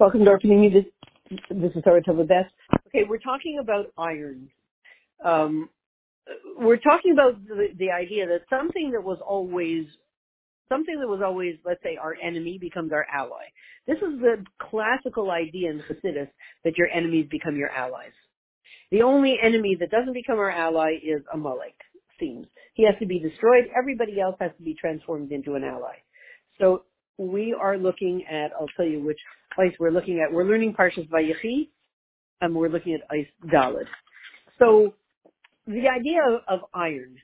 Welcome to community. This, this is Sarah Tova Best. Okay, we're talking about iron. Um, we're talking about the, the idea that something that was always something that was always, let's say, our enemy becomes our ally. This is the classical idea in Hasidus that your enemies become your allies. The only enemy that doesn't become our ally is a Amalek, seems. He has to be destroyed. Everybody else has to be transformed into an ally. So we are looking at, I'll tell you which place we're looking at. We're learning Parshas Vayechi, and we're looking at Ice Dalid. So the idea of, iron,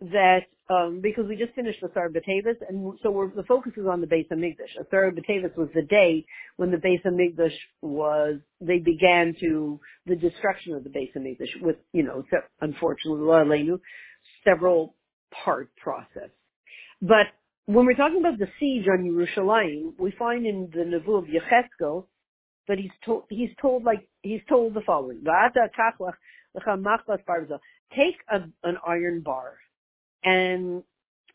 that um, because we just finished the Asar B'Tevis, and so the focus is on the Beis Hamikdash. Asar B'Tevis was the day when the Beis Hamikdash was, they began to, the destruction of the Beis Hamikdash with, you know, unfortunately, several part process. But when we're talking about the siege on Yerushalayim, we find in the Nevu of Yecheskel that he's told, he's told like, he's told the following, take a, an iron bar and,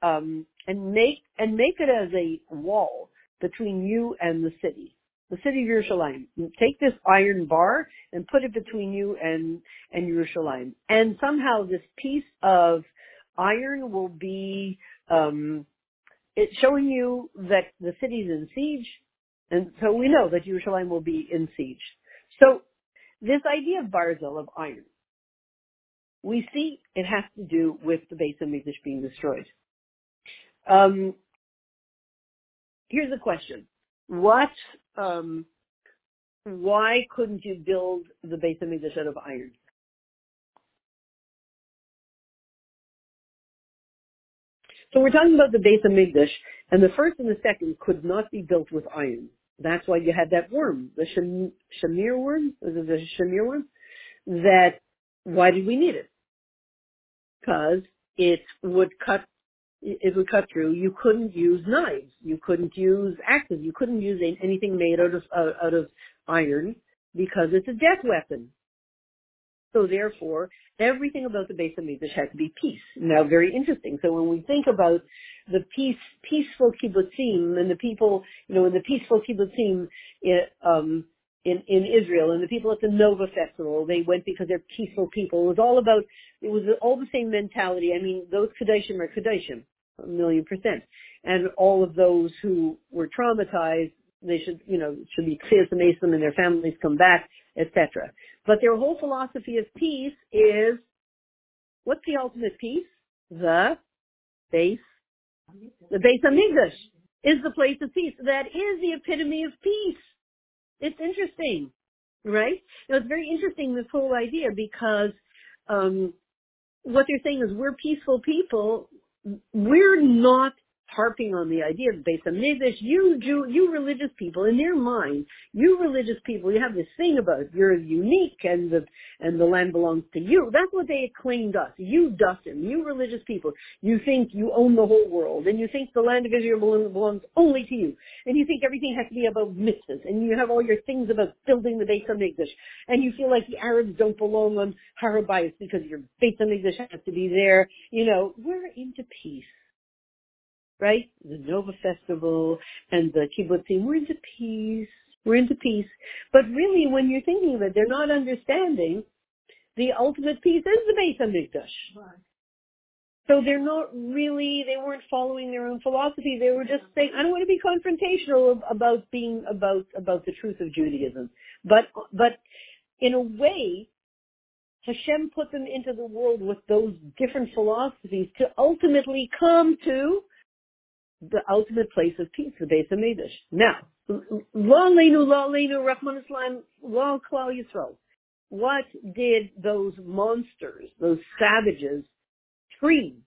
um, and make, and make it as a wall between you and the city. The city of Yerushalayim. Take this iron bar and put it between you and, and Yerushalayim. And somehow this piece of iron will be, um, it's showing you that the city's in siege, and so we know that Yerushalayim will be in siege. So this idea of barzel, of iron, we see it has to do with the base of Hamikdash being destroyed. Um, here's a question: What? Um, why couldn't you build the base of Hamikdash out of iron? So we're talking about the Beis Hamikdash, and the first and the second could not be built with iron. That's why you had that worm, the shamir worm, the shamir worm. That why did we need it? Because it would cut. It would cut through. You couldn't use knives. You couldn't use axes. You couldn't use anything made out of out of iron because it's a death weapon. So therefore, everything about the base of Hamikdash had to be peace. Now, very interesting. So when we think about the peace, peaceful kibbutzim and the people, you know, in the peaceful kibbutzim in, um, in, in Israel and the people at the Nova Festival, they went because they're peaceful people. It was all about, it was all the same mentality. I mean, those Kedoshim are Kedoshim, a million percent. And all of those who were traumatized, they should, you know, should be clear to and their families come back, etc. But their whole philosophy of peace is, what's the ultimate peace? The base, the Beis Hamikdash is the place of peace. That is the epitome of peace. It's interesting, right? Now it's very interesting this whole idea because um, what they're saying is we're peaceful people. We're not harping on the idea of Beis Hamikdash. You Jew, you religious people, in their mind, you religious people, you have this thing about you're unique and the and the land belongs to you. That's what they claimed us. You Dustin, you religious people, you think you own the whole world, and you think the land of Israel belongs only to you, and you think everything has to be about mitzvahs, and you have all your things about building the Beis Hamikdash, and you feel like the Arabs don't belong on Har HaBayis because your Beis Hamikdash has to be there. You know, we're into peace right? The Nova Festival and the kibbutzim, we're into peace. We're into peace. But really, when you're thinking of it, they're not understanding the ultimate peace is the Beis Hamikdash. Right. So they're not really, they weren't following their own philosophy. They were just saying, I don't want to be confrontational about being, about, about the truth of Judaism. But, but in a way, Hashem put them into the world with those different philosophies to ultimately come to the ultimate place of peace, the Beis Hamikdash. Now, Lo Leinu, Leinu, Klal. What did those monsters, those savages, scream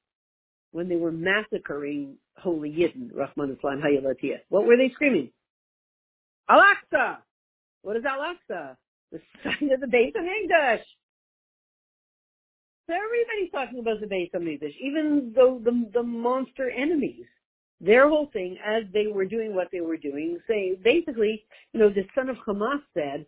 when they were massacring holy Yidden, Rahman Islam, Hayalatiyah? What were they screaming? Al-Aqsa! What is Al-Aqsa? The sign of the Beis Hamikdash. So everybody's talking about the Beis Hamikdash, even though the, the monster enemies their whole thing as they were doing what they were doing, saying basically, you know, the son of Hamas said,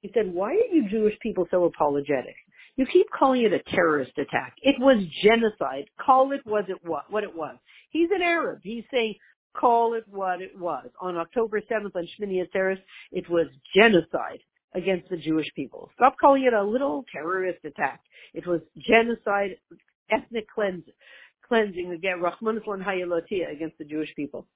he said, why are you Jewish people so apologetic? You keep calling it a terrorist attack. It was genocide. Call it what it was. What it was. He's an Arab. He's saying call it what it was. On October 7th on Shmini Atzeres, it was genocide against the Jewish people. Stop calling it a little terrorist attack. It was genocide, ethnic cleanse, cleansing against Rahman Hayalotia against the Jewish people.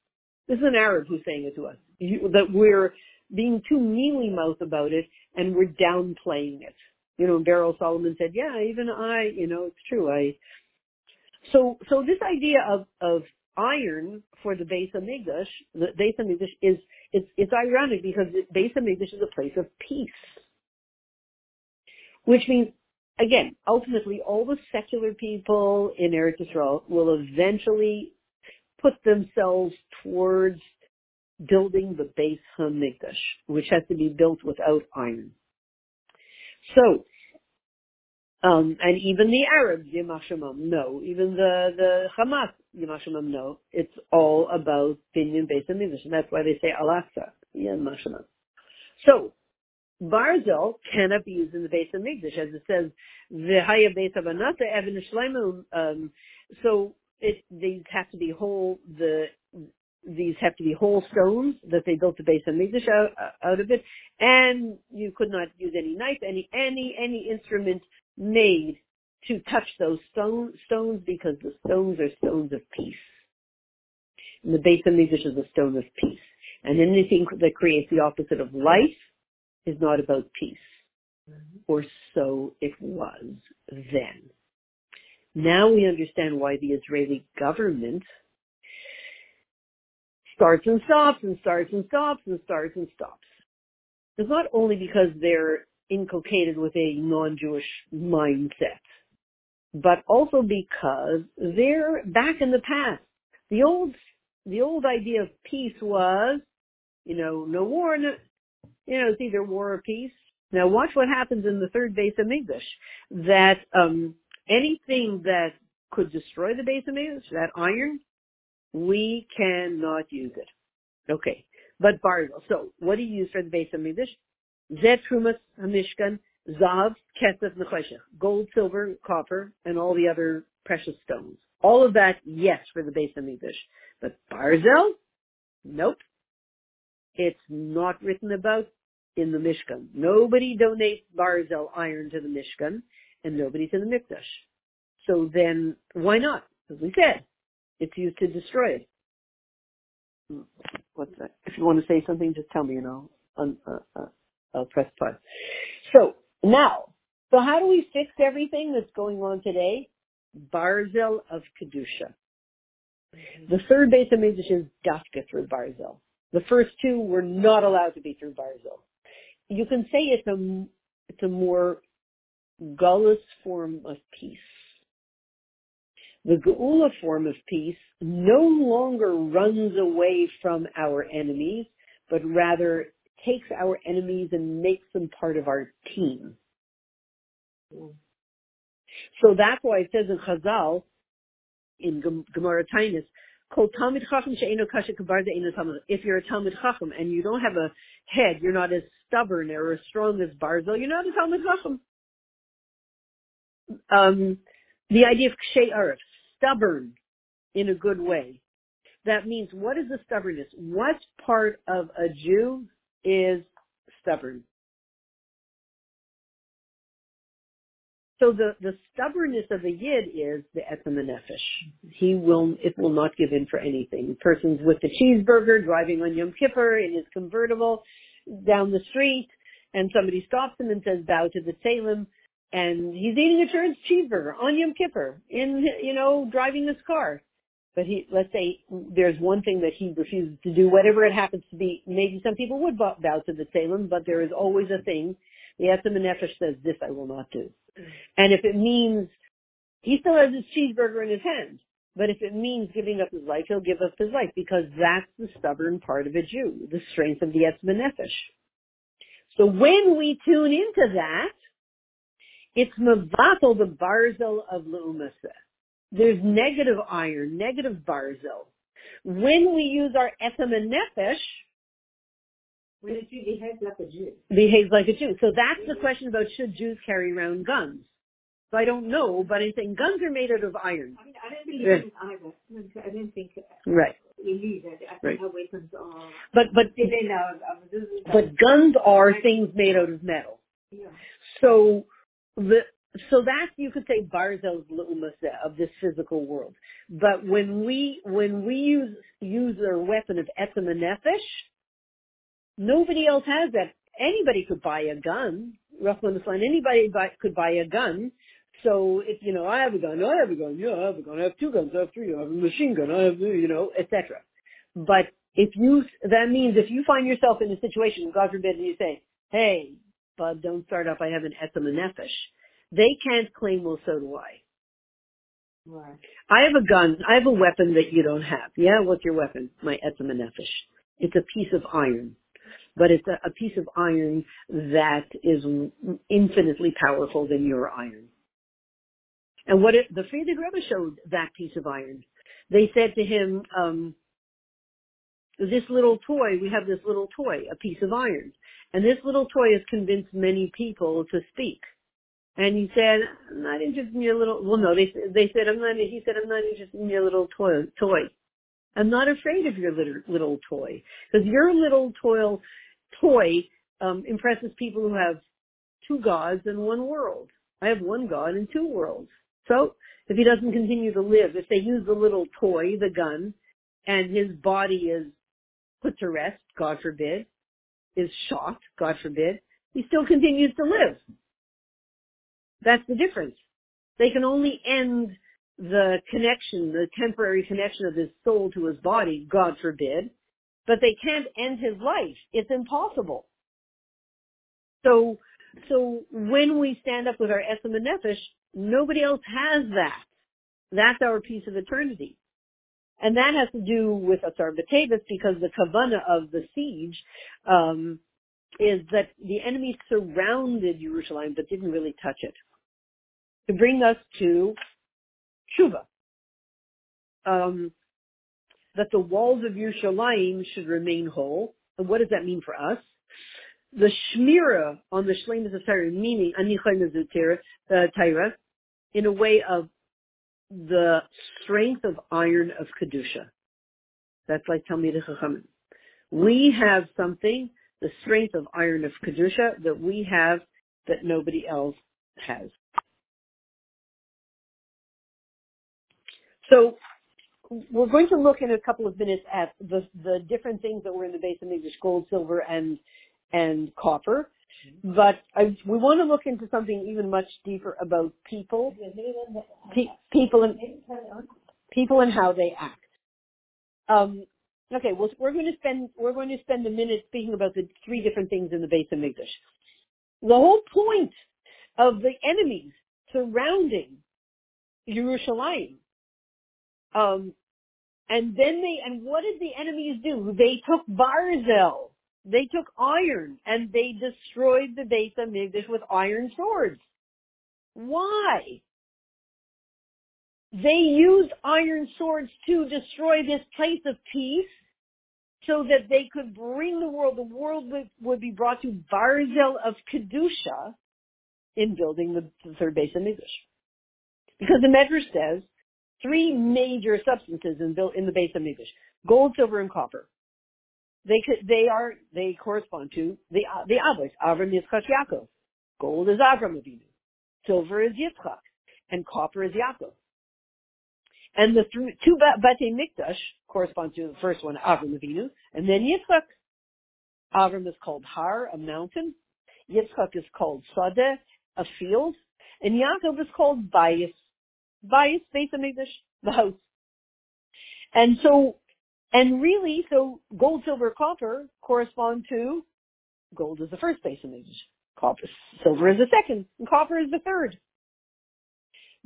This is an Arab who's saying it to us. You, that we're being too mealy mouthed about it and we're downplaying it. You know, Beryl Solomon said, yeah, even I, you know, it's true. I, so, so this idea of, of iron for the Beis Hamikdash, the Beis Hamikdash is, it's, it's ironic because the Beis Hamikdash is a place of peace. Which means, again, ultimately all the secular people in Eretz Yisrael will eventually put themselves towards building the Beis Hamikdash, which has to be built without iron. So, um, and even the Arabs, yimach shemam, no. Even the, the Hamas, yimach shemam, no. It's all about Binyan Beis Hamikdash, and that's why they say Al-Aqsa. So, Barzel cannot be used in the Beis Hamikdash, as it says, V'haya Beis Habanata Evan Shleimu, um, so it, these have to be whole, the, these have to be whole stones that they built the Beis Hamikdash out, out of it, and you could not use any knife, any, any, any instrument made to touch those stone, stones because the stones are stones of peace. And the Beis Hamikdash is a stone of peace. And anything that creates the opposite of life is not about peace. Mm-hmm. Or so it was then. Now we understand why the Israeli government starts and stops and starts and stops and starts and stops. It's not only because they're inculcated with a non-Jewish mindset, but also because they're back in the past. The old, the old idea of peace was, you know, no war, no, you know, it's either war or peace. Now watch what happens in the third Beis Hamikdash. That um, anything that could destroy the Beis Hamikdash, that iron, we cannot use it. Okay. But Barzel. So what do you use for the Beis Hamikdash? Zet Trumas Hamishkan, Zav, Kesef, Necheshech. Gold, silver, copper, and all the other precious stones. All of that, yes, for the Beis Hamikdash. But Barzel? Nope. It's not written about in the Mishkan. Nobody donates Barzel iron to the Mishkan, and nobody to the Mikdash. So then, why not? As we said, it's used to destroy it. What's that? If you want to say something, just tell me and I'll, uh, uh, I'll press pause. So now, so how do we fix everything that's going on today? Barzel of Kedusha. The third Beis Hamikdash is Dafka through Barzel. The first two were not allowed to be through Barzel. You can say it's a, it's a more gullus form of peace the Geula form of peace no longer runs away from our enemies, but rather takes our enemies and makes them part of our team. Hmm. So that's why it says in Chazal, in Gemara Taanis, if you're a Talmud Chacham and you don't have a head, you're not as stubborn or as strong as Barzel, you're not a Talmud Chacham. Um, the idea of Kshay Arif, stubborn in a good way. That means what is the stubbornness? What part of a Jew is stubborn? So the, the stubbornness of the yid is the etzem nefesh. He will, it will not give in for anything. Person's with the cheeseburger driving on Yom Kippur in his convertible down the street and somebody stops him and says bow to the tzelem and he's eating a church cheeseburger on Yom Kippur in, you know, driving his car. But he, let's say there's one thing that he refuses to do, whatever it happens to be. Maybe some people would bow to the tzelem, but there is always a thing. The Etzem Nefesh says, this I will not do. Mm. And if it means, he still has his cheeseburger in his hand. But if it means giving up his life, he'll give up his life because that's the stubborn part of a Jew, the strength of the Etzem Nefesh. So when we tune into that, it's mevatel the barzel of leumasa. There's negative iron, negative barzel. When we use our and nefesh, when a Jew behaves like a Jew. Behaves like a Jew. So that's the question about should Jews carry around guns. So I don't know, but I'm saying guns are made out of iron. I, mean, I don't believe yeah. in either. I don't think. Right. Uh, illegal. I Right. think our weapons are. But but They now, this is- but guns are things made out of metal. Yeah. So the so that's you could say Barzel's Lumasa of this physical world. But when we when we use use our weapon of Etzem and Nefesh, nobody else has that. Anybody could buy a gun. Roughly line, anybody buy, could buy a gun. So if you know, I have a gun, I have a gun, yeah, I have a gun, I have two guns, I have three, I have a machine gun, I have you know, etc. But if you that means if you find yourself in a situation, God forbid, and you say, "Hey, bud, don't start up. I have an etzem and nefesh." They can't claim, well, so do I. Right. I have a gun. I have a weapon that you don't have. Yeah, what's your weapon? My etzem and nefesh. It's a piece of iron, but it's a, a piece of iron that is infinitely powerful than your iron. And what it, the Frierdiker Rebbe showed that piece of iron. They said to him, um, this little toy, we have this little toy, a piece of iron. And this little toy has convinced many people to speak. And he said, I'm not interested in your little, well no, they, they said, I'm not, he said, I'm not interested in your little toy, toy. I'm not afraid of your little, little toy. Because your little toy, toy, um, impresses people who have two gods and one world. I have one God and two worlds. So, if he doesn't continue to live, if they use the little toy, the gun, and his body is put to rest, God forbid, is shot, God forbid, he still continues to live. That's the difference. They can only end the connection, the temporary connection of his soul to his body, God forbid, but they can't end his life. It's impossible. So, so when we stand up with our Etzem and Nefesh, nobody else has that. That's our piece of eternity. And that has to do with Asar B'Tevis because the kavana of the siege um, is that the enemy surrounded Jerusalem but didn't really touch it. To bring us to Shuva. Um, that the walls of Yerushalayim should remain whole. And what does that mean for us? The shmira on the shlemus of Torah, meaning anichai the uh, Torah, in a way of the strength of iron of kedusha. That's like Talmid Chachamim. We have something, the strength of iron of kedusha that we have that nobody else has. So we're going to look in a couple of minutes at the the different things that were in the base of English gold, silver, and and copper. But I, we want to look into something even much deeper about people, pe- people and people and how they act. Um, okay, well, we're going to spend we're going to spend a minute speaking about the three different things in the base of Migdash. The whole point of the enemies surrounding Jerusalem, um, and then they and what did the enemies do? They took Barzel they took iron and they destroyed the Beit HaMikdash with iron swords. Why? They used iron swords to destroy this place of peace so that they could bring the world, the world would, would be brought to Barzel of Kedusha in building the, the third Beit HaMikdash. Because the Medrash says three major substances in, in the Beit HaMikdash. Gold, silver, and copper they they are, they correspond to the, the Avos, Avram, Yitzchak, Yaakov. Gold is Avram Avinu. Silver is Yitzchak. And copper is Yaakov. And the th- two Bate Mikdash correspond to the first one, Avram Avinu, and then Yitzchak. Avram is called Har, a mountain. Yitzchak is called Sadeh, a field. And Yaakov is called Bayis. Bayis, Beit HaMikdash, the house. And so and really, so gold, silver, copper correspond to gold is the first base image, copper, silver is the second, and copper is the third.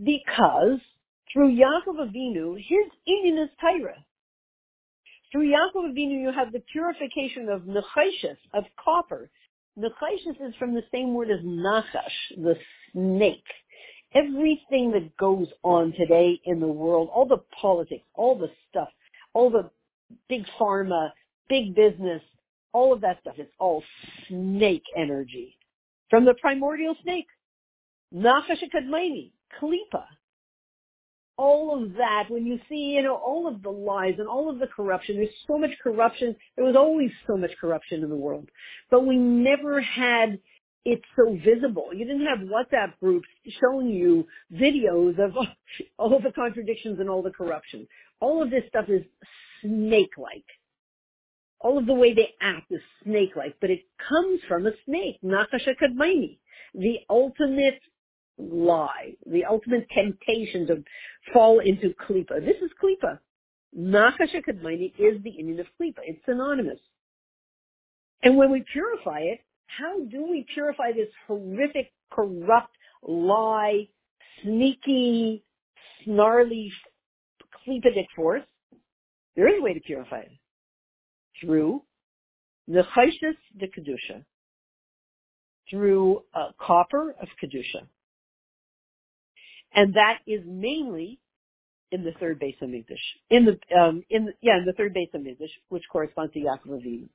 Because through Yaakov Avinu, his Indian is Tyra. Through Yaakov Avinu, you have the purification of nechashis, of copper. Nechashis is from the same word as nachash, the snake. Everything that goes on today in the world, all the politics, all the stuff, all the big pharma, big business, all of that stuff. It's all snake energy. From the primordial snake. Nachash Kadmaini, Kalipa. all of that, when you see, you know, all of the lies and all of the corruption, there's so much corruption. There was always so much corruption in the world, but we never had it so visible. You didn't have WhatsApp groups showing you videos of all the contradictions and all the corruption. All of this stuff is snake-like. All of the way they act is snake-like, but it comes from a snake, Nachash Kadmaini, the ultimate lie, the ultimate temptation to fall into klipa. This is klipa. Nachash Kadmaini is the Indian of klipa. It's synonymous. And when we purify it, how do we purify this horrific, corrupt, lie, sneaky, snarly, klipidic force? There is a way to purify it. Through the chayshis de kedusha, through uh, copper of kedusha, and that is mainly in the third base of Mikdash. In the um, in the, yeah, in the third base of Mikdash, which corresponds to Yaakov Avinu.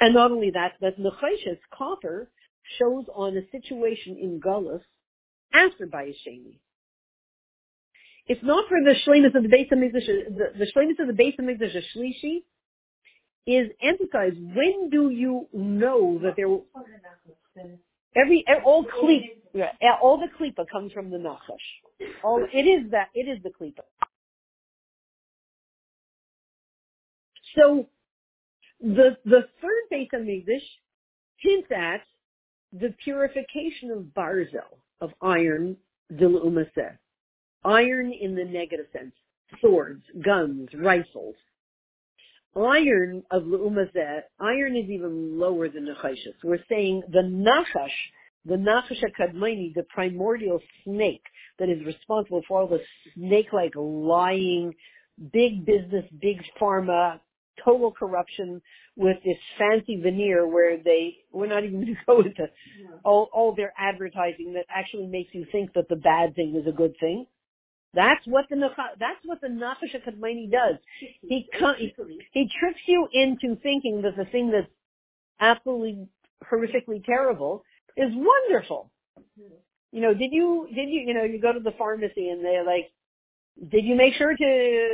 And not only that, but Necheshes, copper, shows on a situation in Gullus after Bayis Sheni. If not for the Shlemus of the base of the, the Shlemus of the base of Mikdash, Shlishi, is emphasized. When do you know that there every all klip yeah, all the klipa comes from the nachash. All it is that it is the klipa. So the the third of Migdash hints at the purification of barzel of iron dilumaseh. Iron in the negative sense. Swords, guns, rifles. Iron of Lu'umazeh, iron is even lower than Nechashis. We're saying the Nachash the Nachash Kadmaini, the primordial snake that is responsible for all the snake-like lying, big business, big pharma, total corruption with this fancy veneer where they, we're not even going to go into all, all their advertising that actually makes you think that the bad thing is a good thing. That's what the that's what the Nachash Kadmaini does. He, he he tricks you into thinking that the thing that's absolutely horrifically terrible is wonderful. Mm-hmm. You know, did you, did you, you know, you go to the pharmacy and they're like, did you make sure to,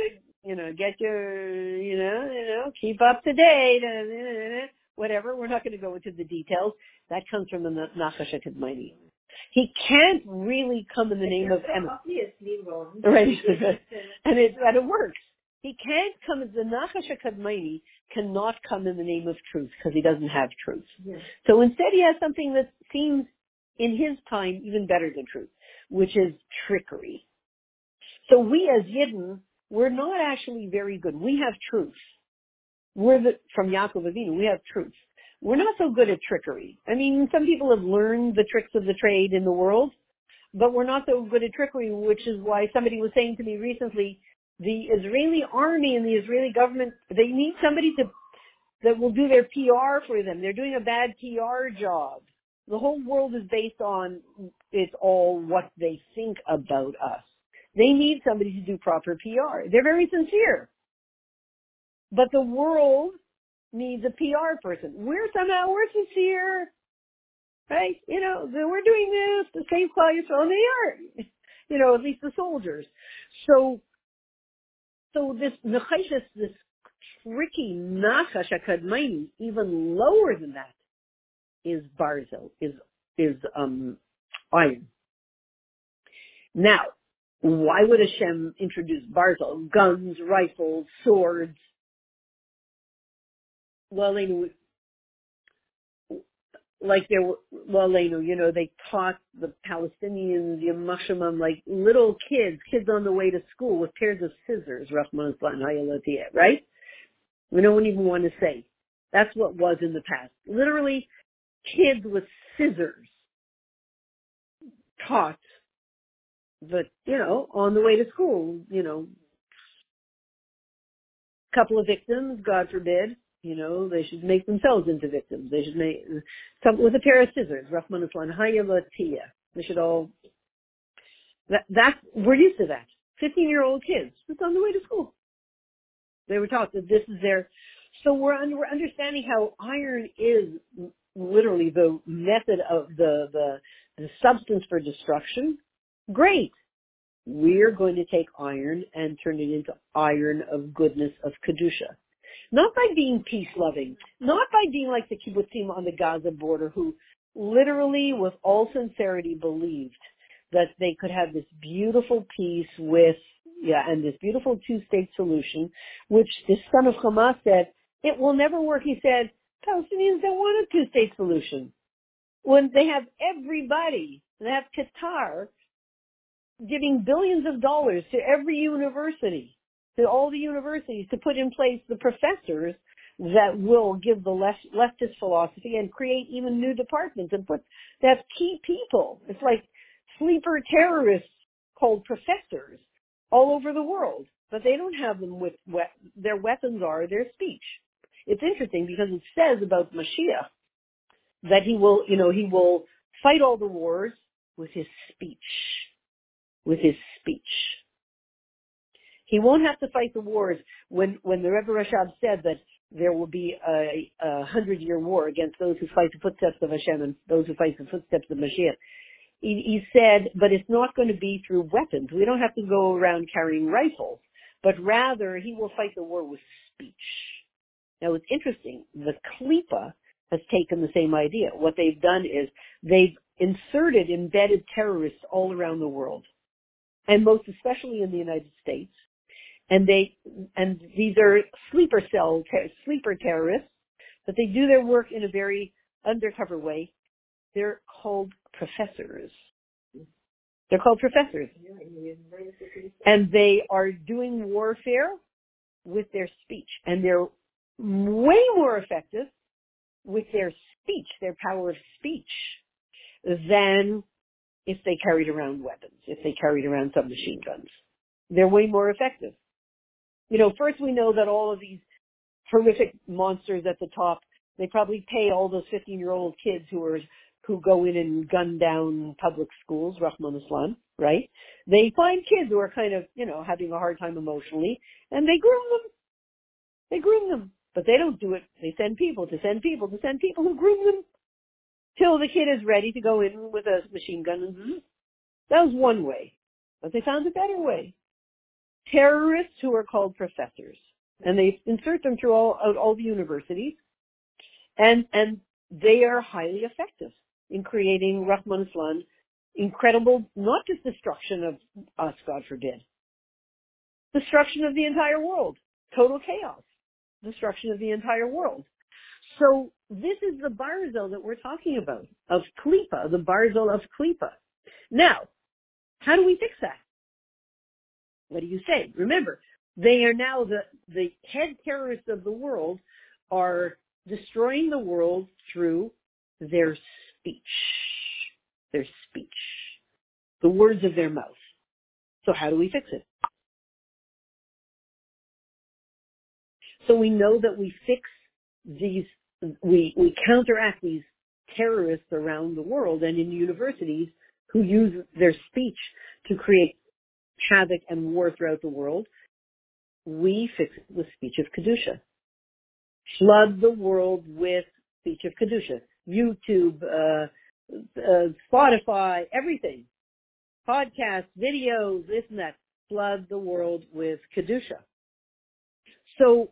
you know, get your, you know, you know, keep up to date, and whatever. We're not going to go into the details. That comes from the Nachash Kadmaini. He can't really come in the name of Emma. Right. and it, and it works. He can't come, the Nachash Kadmaini cannot come in the name of truth because he doesn't have truth. Yes. So instead he has something that seems in his time even better than truth, which is trickery. So we as Yidden, we're not actually very good. We have truth. We're the, from Yaakov Avinu, we have truth. We're not so good at trickery. I mean, some people have learned the tricks of the trade in the world, but we're not so good at trickery, which is why somebody was saying to me recently, the Israeli army and the Israeli government, they need somebody to, that will do their PR for them. They're doing a bad PR job. The whole world is based on, it's all what they think about us. They need somebody to do proper PR. They're very sincere. But the world needs a PR person. We're somehow, we're sincere. Right? You know, we're doing this, the same Klal Yisrael, and they are. You know, at least the soldiers. So so this nechayshis, this tricky nachash akadmaini, even lower than that, is barzel, is is um, iron. Now, why would Hashem introduce barzel? Guns, rifles, swords. Well, like they were, well, you know, they taught the Palestinians, the yimach shemam, like little kids, kids on the way to school with pairs of scissors, Rahman right? We don't even want to say. That's what was in the past. Literally, kids with scissors taught but you know, on the way to school, you know, couple of victims, God forbid, you know, they should make themselves into victims. They should make some with a pair of scissors. Rahman Hayalatia. They should all. That that we're used to that. Fifteen year old kids just on the way to school. They were taught that this is their. So we're we're understanding how iron is literally the method of the the the substance for destruction. Great. we're going to take iron and turn it into iron of goodness, of Kedusha. Not by being peace loving, not by being like the kibbutzim on the Gaza border who literally with all sincerity believed that they could have this beautiful peace with, yeah, and this beautiful two-state solution, which the son of Hamas said, it will never work. He said, Palestinians don't want a two-state solution. When they have everybody, they have Qatar giving billions of dollars to every university, to all the universities to put in place the professors that will give the left, leftist philosophy and create even new departments and put, that key people. It's like sleeper terrorists called professors all over the world, but they don't have them with, their weapons are their speech. It's interesting because it says about Mashiach that he will, you know, he will fight all the wars with his speech. With his speech. He won't have to fight the wars when, when the Rebbe Rashab said that there will be a, a hundred year war against those who fight the footsteps of Hashem and those who fight the footsteps of Mashiach. He, he said, but it's not going to be through weapons. We don't have to go around carrying rifles, but rather he will fight the war with speech. Now it's interesting. The Klipa has taken the same idea. What they've done is they've inserted embedded terrorists all around the world, and most especially in the United States. And they and these are sleeper cell sleeper terrorists, but they do their work in a very undercover way. They're called professors. They're called professors. And they are doing warfare with their speech. And they're way more effective with their speech, their power of speech, than if they carried around weapons, if they carried around submachine guns. They're way more effective. You know, first we know that all of these horrific monsters at the top, they probably pay all those 15 year old kids who are, who go in and gun down public schools, Rahman Islam, right? They find kids who are kind of, you know, having a hard time emotionally and they groom them. They groom them. But they don't do it. They send people to send people to send people who groom them till the kid is ready to go in with a machine gun. And that was one way. But they found a better way. Terrorists who are called professors. And they insert them through all, all the universities. And, and they are highly effective in creating Rahman Islam incredible, not just destruction of us, God forbid, destruction of the entire world, total chaos destruction of the entire world. So this is the Barzel that we're talking about, of Klipa, the Barzel of Klipa. Now, how do we fix that? What do you say? Remember, they are now the, the head terrorists of the world are destroying the world through their speech. Their speech. The words of their mouth. So how do we fix it? So we know that we fix these, we, we counteract these terrorists around the world and in universities who use their speech to create havoc and war throughout the world. We fix it with speech of Kedusha. Flood the world with speech of Kedusha. YouTube, uh, uh, Spotify, everything. Podcasts, videos, this and that. Flood the world with Kedusha. So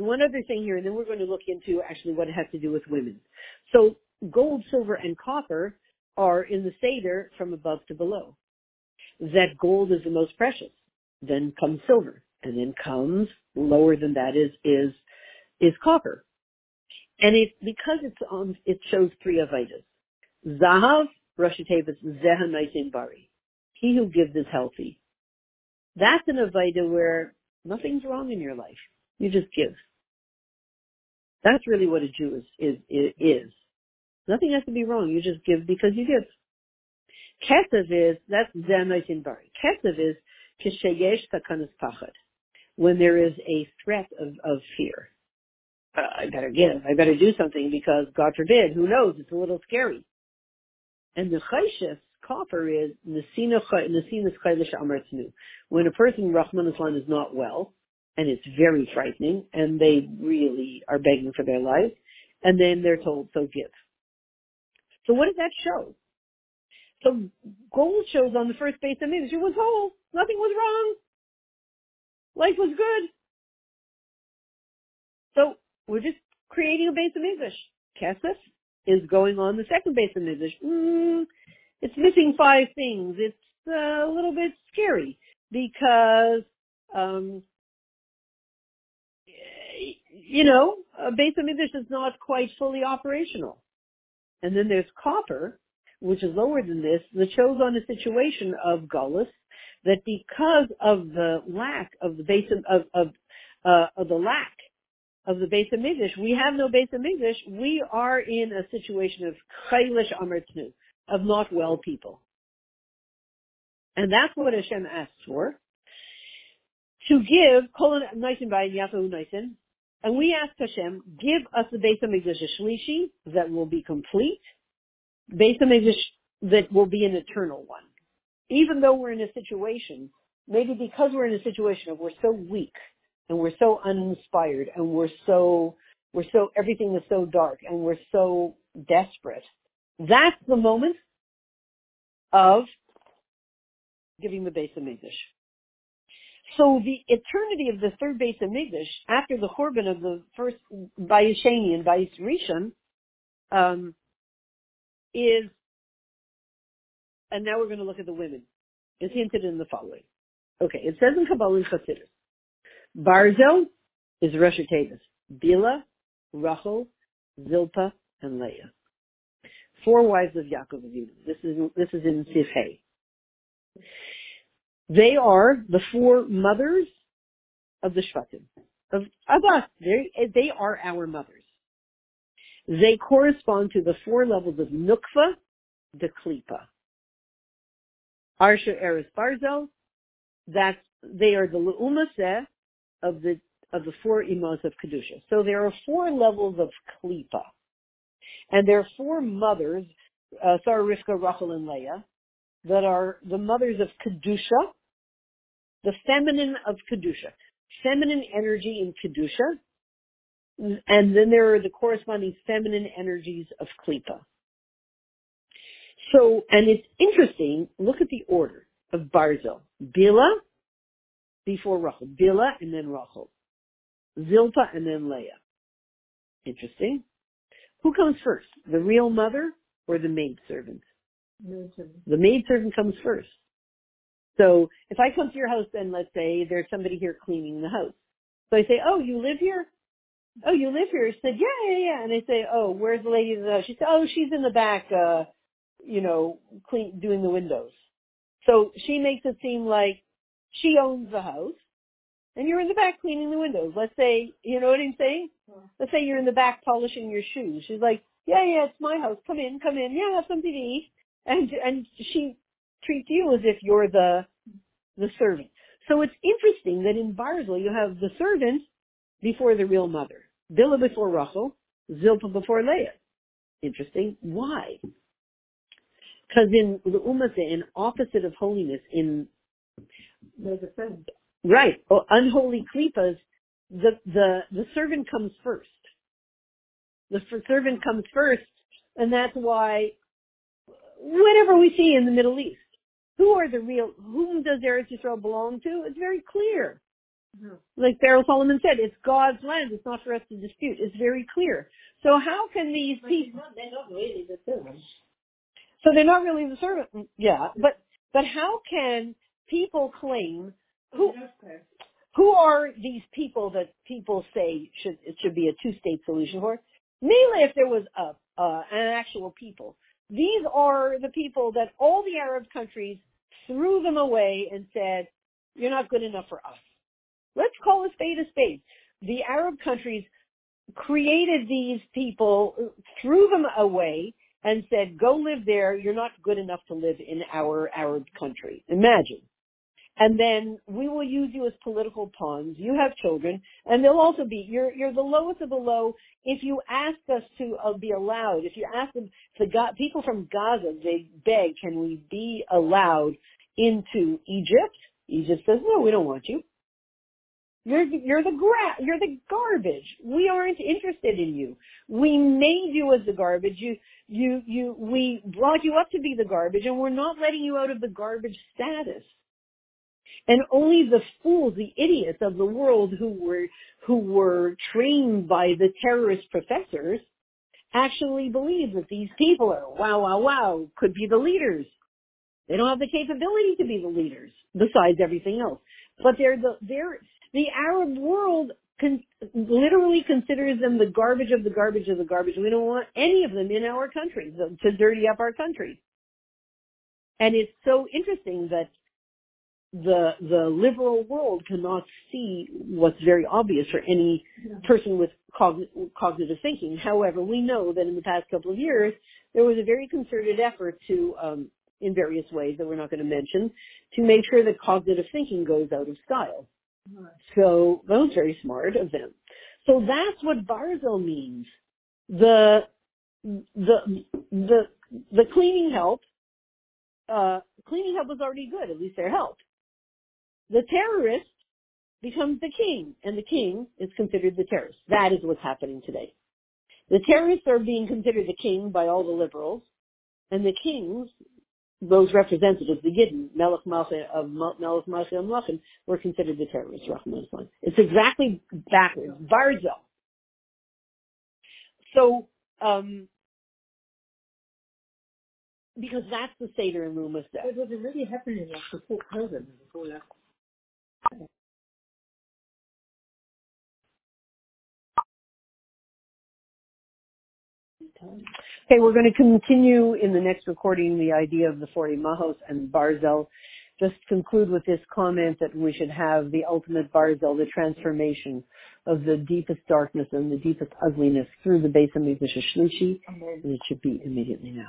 one other thing here, and then we're going to look into actually what it has to do with women. So gold, silver, and copper are in the Seder from above to below. That gold is the most precious. Then comes silver. And then comes, lower than that is, is, is copper. And it, because it's on, it shows three avidas. Zahav, Rashi Tevis, Zeha Bari. He who gives is healthy. That's an avida where nothing's wrong in your life. You just give. That's really what a Jew is, is, is. Nothing has to be wrong. You just give because you give. Kesef is, that's Zenoitin Bari. Kesef is Kishayesh Takanas Pachad. When there is a threat of, of fear. Uh, I better give. I better do something because God forbid, who knows, it's a little scary. And the Chayshes, copper is Nesina Chaylish Amartznu. When a person, Rahman Islam, is not well, and it's very frightening and they really are begging for their life and then they're told so give. So what does that show? So gold shows on the first base of Mikdash. It was whole. Nothing was wrong. Life was good. So we're just creating a base of Mikdash. Kesef is going on the second base of Mikdash. Mm, it's missing five things. It's a little bit scary because, um, you know, a base of Mikdash is not quite fully operational. And then there's copper, which is lower than this, that shows on a situation of gullus that because of the lack of the base of, of, uh, of the lack of the base of Mikdash, we have no base of Mikdash, we are in a situation of chaylish amertnu, of not well people. And that's what Hashem asks for. To give, Kol Nisin by Yafahu Nisin, and we ask Hashem, give us the base of Mikdash Shlishi that will be complete, base of Mikdash that will be an eternal one. Even though we're in a situation, maybe because we're in a situation of we're so weak and we're so uninspired and we're so, we're so, everything is so dark and we're so desperate. That's the moment of giving the base of Mikdash. So the eternity of the third base of Mikdash, after the Korban of the first Bayis Sheni and Bayis Rishon, um, is, and now we're going to look at the women, is hinted in the following. Okay, it says in Kabbalah and Chassidus, Barzel is Rosh Tevis, Bila, Rachel, Zilpa, and Leah. Four wives of Yaakov Avinu. This is this is in Sifhei. They are the four mothers of the Shvatim, of, of us. They, they are our mothers. They correspond to the four levels of Nukva, the Klipa. Arsha Eres Barzel, that's, they are the Le'umaseh of the, of the four imos of Kedusha. So there are four levels of Klipa. And there are four mothers, uh, Sarah, Rivka, Rachel, and Leah, that are the mothers of Kedusha, the feminine of Kedusha. Feminine energy in Kedusha, and then there are the corresponding feminine energies of Klippa. So, and it's interesting, look at the order of Barzel. Bila before Rachel. Bila and then Rachel. Zilpa and then Leah. Interesting. Who comes first? The real mother or the maidservant? Maid servant. The maidservant comes first. So if I come to your house and let's say there's somebody here cleaning the house. So I say, oh, you live here? Oh, you live here? She said, yeah, yeah, yeah. And I say, oh, where's the lady in the house? She said, oh, she's in the back, uh, you know, clean, doing the windows. So she makes it seem like she owns the house and you're in the back cleaning the windows. Let's say, you know what I'm saying? Let's say you're in the back polishing your shoes. She's like, yeah, yeah, it's my house. Come in, come in. Yeah, have something to eat. And, and she treats you as if you're the the servant. So it's interesting that in Barzel you have the servant before the real mother. Bila before Rachel, Zilpa before Leah. Interesting. Why? Because in the in opposite of holiness, in there's a friend. Right. Oh, unholy klipas, the, the, the servant comes first. The servant comes first, and that's why whatever we see in the Middle East, who are the real, whom does Eretz Yisrael belong to? It's very clear. Mm-hmm. Like Beryl Solomon said, it's God's land. It's not for us to dispute. It's very clear. So how can these people? They're not really the servants. So they're not really the servant. Yeah, but but how can people claim who who are these people that people say should it should be a two state solution for? Mainly, if there was a uh, an actual people. These are the people that all the Arab countries threw them away and said, you're not good enough for us. Let's call a spade a spade. The Arab countries created these people, threw them away, and said, go live there. You're not good enough to live in our Arab country. Imagine. And then we will use you as political pawns. You have children, and they'll also be, you're, you're the lowest of the low. If you ask us to uh, be allowed, if you ask them, the people from Gaza, they beg, can we be allowed into Egypt. Egypt says, no, we don't want you. You're, you're the gra- you're the garbage. We aren't interested in you. We made you as the garbage. You, You, you, we brought you up to be the garbage and we're not letting you out of the garbage status. And only the fools, the idiots of the world who were, who were trained by the terrorist professors actually believe that these people are wow, wow, wow, could be the leaders. They don't have the capability to be the leaders besides everything else. But they're the, they're, the Arab world con- literally considers them the garbage of the garbage of the garbage. We don't want any of them in our country to dirty up our country. And it's so interesting that the the liberal world cannot see what's very obvious for any person with cogn- cognitive thinking. However, we know that in the past couple of years there was a very concerted effort to, um, in various ways that we're not going to mention, to make sure that cognitive thinking goes out of style. So that was very smart of them. So that's what Barzel means. The the the the cleaning help. Uh, cleaning help was already good. At least their help. The terrorist becomes the king, and the king is considered the terrorist. That is what's happening today. The terrorists are being considered the king by all the liberals, and the kings those representatives, the Gidden, Melech Malche of Melech Malche and Melachim, were considered the terrorists, Rahman It's exactly backwards. Barzel. So, um, because that's the Seder in Luma's death. It was already happening like before COVID, before that. Okay, we're going to continue in the next recording the idea of the 40 Mahos and Barzel. Just conclude with this comment that we should have the ultimate Barzel, the transformation of the deepest darkness and the deepest ugliness through the base of Mikdash Shlishi, and it should be immediately now.